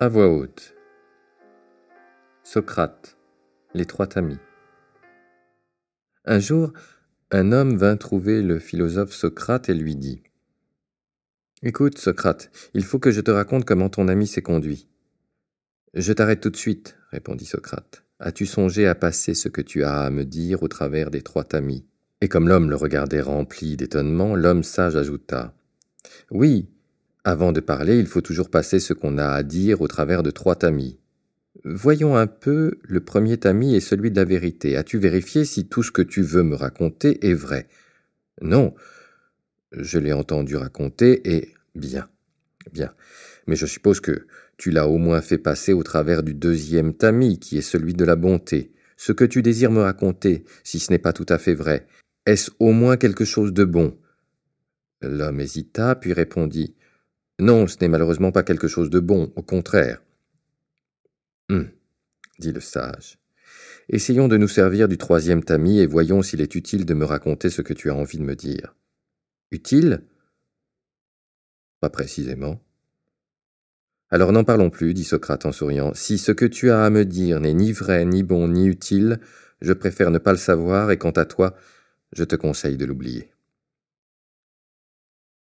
À voix haute. Socrate, les trois tamis. Un jour, un homme vint trouver le philosophe Socrate et lui dit Écoute, Socrate, il faut que je te raconte comment ton ami s'est conduit. Je t'arrête tout de suite, répondit Socrate. As-tu songé à passer ce que tu as à me dire au travers des trois tamis? Et comme l'homme le regardait rempli d'étonnement, l'homme sage ajouta Oui, avant de parler, il faut toujours passer ce qu'on a à dire au travers de trois tamis. Voyons un peu, le premier tamis est celui de la vérité. As-tu vérifié si tout ce que tu veux me raconter est vrai? Non, je l'ai entendu raconter et bien, bien. Mais je suppose que tu l'as au moins fait passer au travers du deuxième tamis, qui est celui de la bonté. Ce que tu désires me raconter, si ce n'est pas tout à fait vrai, est-ce au moins quelque chose de bon? L'homme hésita, puis répondit Non, ce n'est malheureusement pas quelque chose de bon, au contraire. Hum, dit le sage. Essayons de nous servir du troisième tamis et voyons s'il est utile de me raconter ce que tu as envie de me dire. Utile? Pas précisément. Alors n'en parlons plus, dit Socrate en souriant. Si ce que tu as à me dire n'est ni vrai, ni bon, ni utile, je préfère ne pas le savoir, et quant à toi, je te conseille de l'oublier.